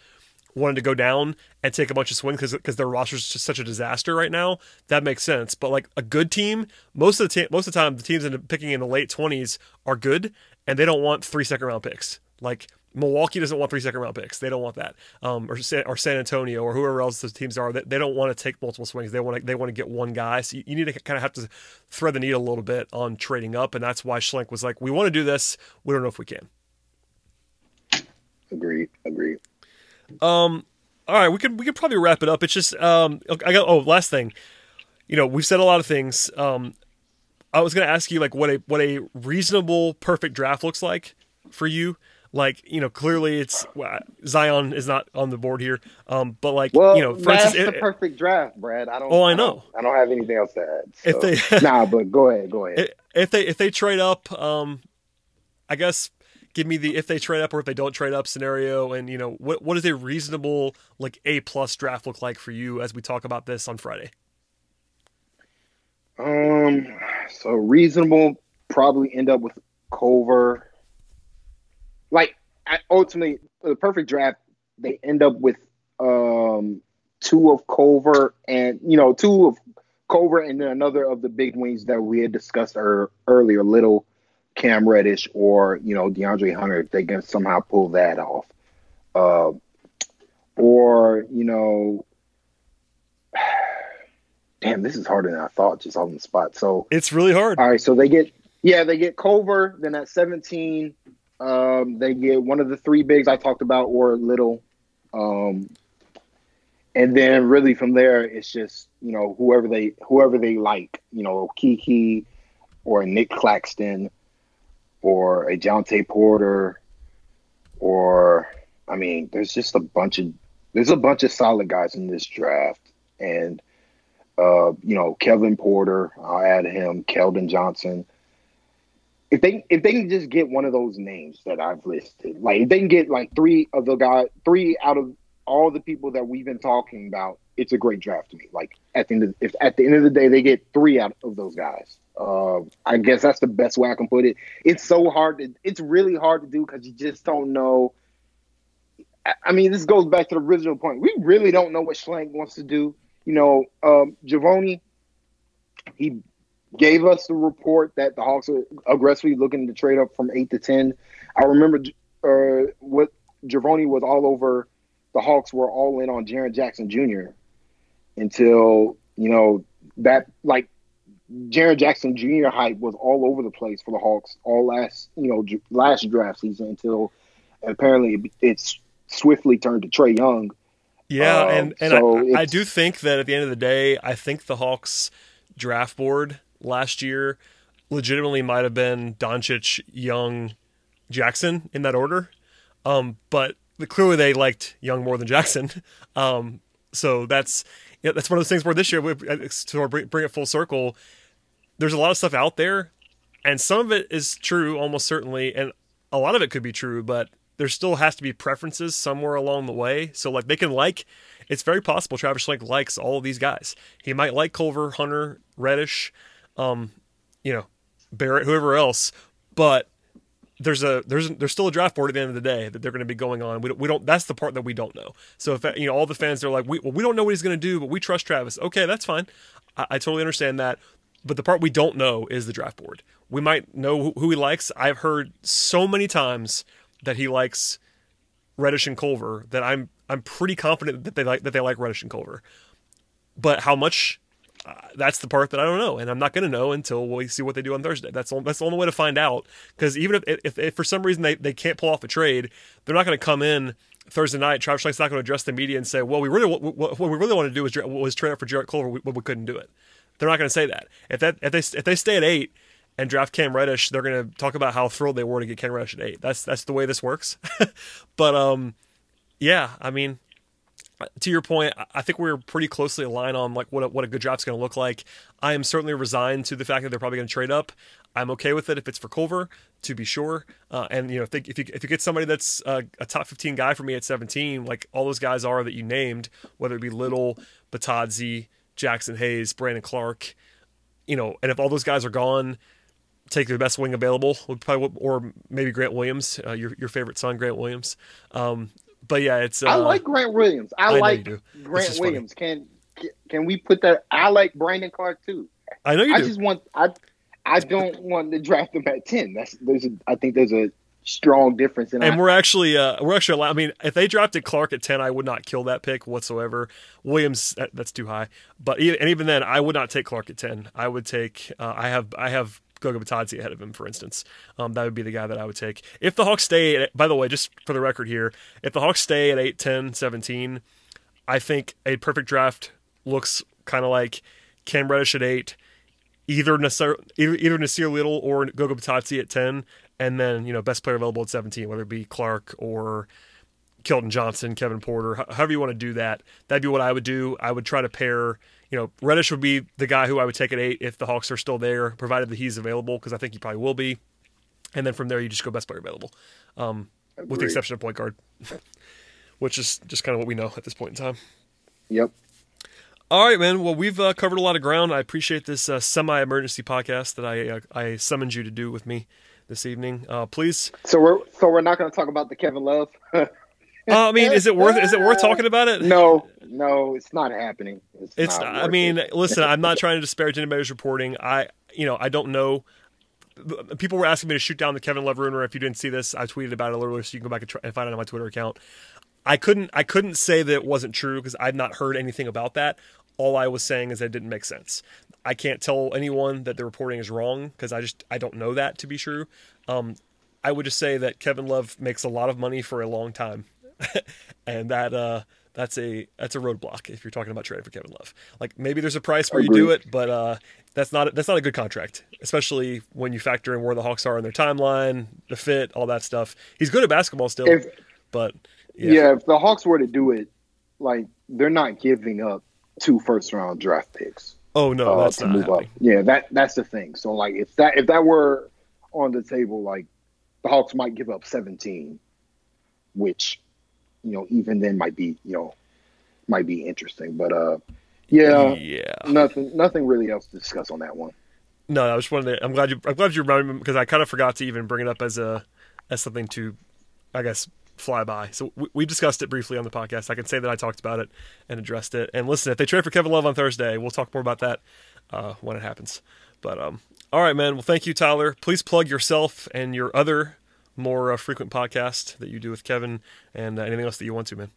wanted to go down and take a bunch of swings because their roster is just such a disaster right now, that makes sense. But like a good team, most of the ta- most of the time, the teams in picking in the late twenties are good, and they don't want three second round picks. Like Milwaukee doesn't want three second round picks. They don't want that. Um, or, San, or San Antonio or whoever else those teams are. They, they don't want to take multiple swings. They want to they want to get one guy. So you, you, need to kind of have to thread the needle a little bit on trading up, and that's why Schlenk was like, "We want to do this. We don't know if we can." Agree. Agreed. Um, all right, we could we could probably wrap it up. It's just um, I got oh last thing. You know, we've said a lot of things. Um, I was going to ask you like what a what a reasonable perfect draft looks like for you. Like you know, clearly it's well, Zion is not on the board here. Um, but like Well, you know, for that's instance, the it- perfect draft, Brad. I don't. Oh, I don't- know. I don't have anything else to add. If they- [laughs] nah, but go ahead. Go ahead. if they if they trade up, um, I guess give me the if they trade up or if they don't trade up scenario, and you know what what does a reasonable like A plus draft look like for you as we talk about this on Friday? Um, so reasonable probably end up with Culver. Like ultimately, the perfect draft, they end up with um two of Culver and you know two of Culver and then another of the big wings that we had discussed er- earlier, little Cam Reddish or you know DeAndre Hunter if they can somehow pull that off. Uh, or you know [sighs] damn, this is harder than I thought just on the spot. So, It's really hard. all right, so they get, yeah, they get Culver. Then at 17, um, they get one of the three bigs I talked about or Little. Um, and then really from there, it's just, you know, whoever they, whoever they like, you know, Kiki or Nick Claxton or a Jontay Porter or, I mean, there's just a bunch of, there's a bunch of solid guys in this draft. And, uh, you know, Kevin Porter, I'll add him, Keldon Johnson. If they if they can just get one of those names that I've listed, like if they can get like three of the guys, three out of all the people that we've been talking about, it's a great draft to me. Like at the end of if at the end of the day they get three out of those guys, uh, I guess that's the best way I can put it. It's so hard to it's really hard to do because you just don't know. I- I mean, this goes back to the original point. We really don't know what Schlenk wants to do you know, um, he gave us the report that the Hawks are aggressively looking to trade up from eight to ten. I remember uh, what Giovanni was all over. The Hawks were all in on Jaren Jackson Jr. until you know that like Jaren Jackson Jr. hype was all over the place for the Hawks all last you know last draft season until apparently it's swiftly turned to Trae Young. Yeah, Um, and and so I, I do think that at the end of the day, I think the Hawks draft board last year legitimately might have been Doncic, Young, Jackson in that order. Um, but clearly they liked Young more than Jackson. [laughs] Um, so that's yeah, that's one of those things where this year, we, to bring, bring it full circle, there's a lot of stuff out there, and some of it is true, almost certainly, and a lot of it could be true, but there still has to be preferences somewhere along the way. So like they can like, it's very possible Travis Schlenk likes all of these guys. He might like Culver, Hunter, Reddish, um, you know, Barrett, whoever else, but there's a there's there's still a draft board at the end of the day that they're going to be going on. We don't, we don't that's the part that we don't know. So if you know all the fans are like we well, we don't know what he's going to do, but we trust Travis. Okay, that's fine. I, I totally understand that. But the part we don't know is the draft board. We might know who, who he likes. I've heard so many times that he likes Reddish and Culver that I'm I'm pretty confident that they like that they like Reddish and Culver. But how much? Uh, that's the part that I don't know, and I'm not going to know until we see what they do on Thursday. That's the, that's the only way to find out. Because even if, if if for some reason they, they can't pull off a trade, they're not going to come in Thursday night. Travis Schlenk's not going to address the media and say, "Well, we really what, what we really want to do was was trade up for Jarrett Culver, but we couldn't do it." They're not going to say that. If that if they if they stay at eight and draft Cam Reddish, they're going to talk about how thrilled they were to get Cam Reddish at eight. That's that's the way this works. [laughs] but um, yeah, I mean, to your point, I- think we're pretty closely aligned on like what a, what a good draft's going to look like. I am certainly resigned to the fact that they're probably going to trade up. I'm okay with it if it's for Culver, to be sure. Uh, and you know, if, they, if you if you get somebody that's uh, a top 15 guy for me at 17, like all those guys are that you named, whether it be Little, Bitadze, Jaxson Hayes, Brandon Clarke, you know, and if all those guys are gone, take the best wing available, probably, or maybe Grant Williams, uh, your your favorite son, Grant Williams. Um, but yeah, it's uh, I like Grant Williams. I, I like Grant just funny. Williams. Can can we put that? I like Brandon Clarke too. I know you I do. just want I I don't want to draft him at ten. That's there's a, I think there's a strong difference in and I- we're actually uh, we're actually I mean if they drafted Clarke at 10 I would not kill that pick whatsoever Williams that, that's too high but even, and even then I would not take Clarke at 10 I would take uh, I have I have Goga Bitadze ahead of him, for instance. Um, that would be the guy that I would take. If the Hawks stay, at, by the way, just for the record here, if the Hawks stay at 8, 10, 17, I think a perfect draft looks kind of like Cam Reddish at 8, either Nassir, either, either Nassir Little or Goga Bitadze at 10, and then, you know, best player available at 17, whether it be Clarke or Keldon Johnson, Kevin Porter, however you want to do that. That'd be what I would do. I would try to pair – you know, Reddish would be the guy who I would take at eight if the Hawks are still there, provided that he's available, because I think he probably will be. And then from there, you just go best player available, um, with the exception of point guard, [laughs] which is just kind of what we know at this point in time. Yep. All right, man. Well, we've uh, covered a lot of ground. I appreciate this uh, semi-emergency podcast that I uh, I summoned you to do with me this evening. Uh, please. So we're so we're not going to talk about the Kevin Love. [laughs] Uh, I mean, is it worth is it worth talking about it? No, no, it's not happening. It's. it's not I mean, listen, I'm not [laughs] trying to disparage anybody's reporting. I, you know, I don't know. People were asking me to shoot down the Kevin Love rumor. If you didn't see this, I tweeted about it earlier, so you can go back and, try, and find it on my Twitter account. I couldn't I couldn't say that it wasn't true because I've not heard anything about that. All I was saying is that it didn't make sense. I can't tell anyone that the reporting is wrong because I just I don't know that to be true. Um, I would just say that Kevin Love makes a lot of money for a long time. [laughs] and that uh, that's a that's a roadblock if you're talking about trading for Kevin Love. Like maybe there's a price where you do it, but uh, that's not that's not a good contract, especially when you factor in where the Hawks are in their timeline, the fit, all that stuff. He's good at basketball still, if, but yeah. yeah, if the Hawks were to do it, like they're not giving up two first round draft picks. Oh no, uh, that's not move happening. up. Yeah, that that's the thing. So like if that if that were on the table, like the Hawks might give up 17, which you know, even then might be, you know, might be interesting. But uh, yeah, yeah, nothing, nothing really else to discuss on that one. No, I just wanted to. I'm glad you. I'm glad you reminded me because I kind of forgot to even bring it up as a as something to, I guess, fly by. So we, we discussed it briefly on the podcast. I can say that I talked about it and addressed it. And listen, if they trade for Kevin Love on Thursday, we'll talk more about that uh, when it happens. But um, all right, man. Well, thank you, Tyler. Please plug yourself and your other more uh, frequent podcast that you do with Kevin and uh, anything else that you want to, man?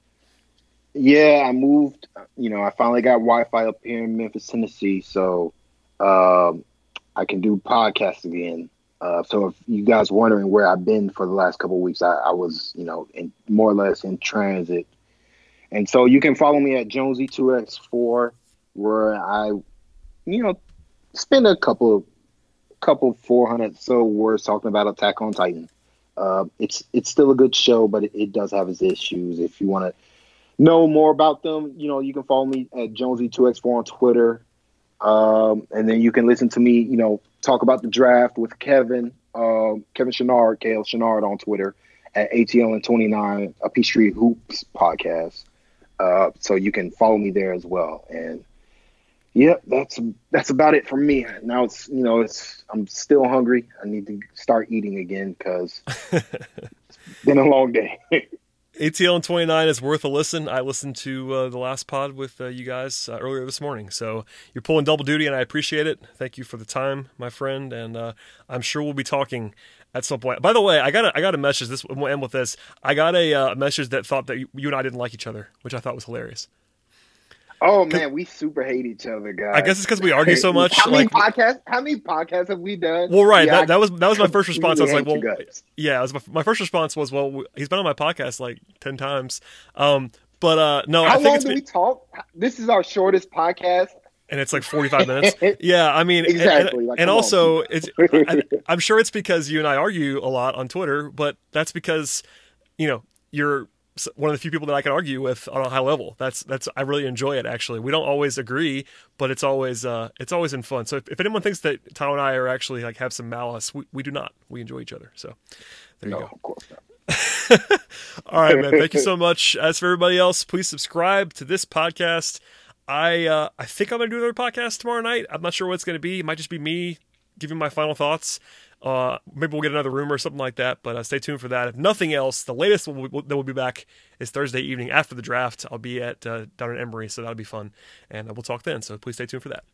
Yeah, I moved. You know, I finally got Wi-Fi up here in Memphis, Tennessee, so um, I can do podcasts again. Uh, so if you guys wondering where I've been for the last couple weeks, I, I, was, you know, in more or less in transit. And so you can follow me at Jonesy2x4, where I, you know, spend a couple, couple 400 so words talking about Attack on Titan. Uh, it's it's still a good show, but it, it does have its issues. If you want to know more about them, you know, you can follow me at Jonesy2x4 on Twitter. Um, and then you can listen to me, you know, talk about the draft with Kevin, uh, Kevin Chouinard, KL Chouinard on Twitter at ATL and 29, a Peachtree Hoops podcast. Uh, so you can follow me there as well. And Yep, that's that's about it for me. Now it's you know it's I'm still hungry. I need to start eating again because [laughs] it's been a long day. [laughs] ATL and 29 is worth a listen. I listened to uh, the last pod with uh, you guys uh, earlier this morning. So you're pulling double duty, and I appreciate it. Thank you for the time, my friend. And uh, I'm sure we'll be talking at some point. By the way, I got a, I got a message. This we'll end with this. I got a uh, message that thought that you, you and I didn't like each other, which I thought was hilarious. Oh man, we super hate each other, guys. I guess it's because we argue so much. how many podcasts? How many podcasts have we done? Well, right. Yeah, that, that, was that was my first response. I was like, well, yeah. Was my, my, first response was, well, he's been on my podcast like ten times. Um, but uh, no, how I think long do been, we talk? This is our shortest podcast. And it's like forty-five minutes. [laughs] Yeah, I mean, exactly. And, like, and also, on. it's. I, [laughs] I'm sure it's because you and I argue a lot on Twitter, but that's because, you know, you're one of the few people that I can argue with on a high level. That's that's I really enjoy it. Actually, we don't always agree, but it's always uh, it's always in fun. So if, if anyone thinks that Tom and I are actually like have some malice, we, we do not. We enjoy each other. So there you go. Of course not. [laughs] All right, man. Thank you [laughs] so much. As for everybody else, please subscribe to this podcast. I uh, I think I'm gonna do another podcast tomorrow night. I'm not sure what it's gonna be. It might just be me giving my final thoughts. Uh, maybe we'll get another rumor or something like that, but uh, stay tuned for that. If nothing else, the latest we'll, we'll, that we'll be back is Thursday evening after the draft. I'll be at uh, down in Emory, so that'll be fun, and uh, we'll talk then. So please stay tuned for that.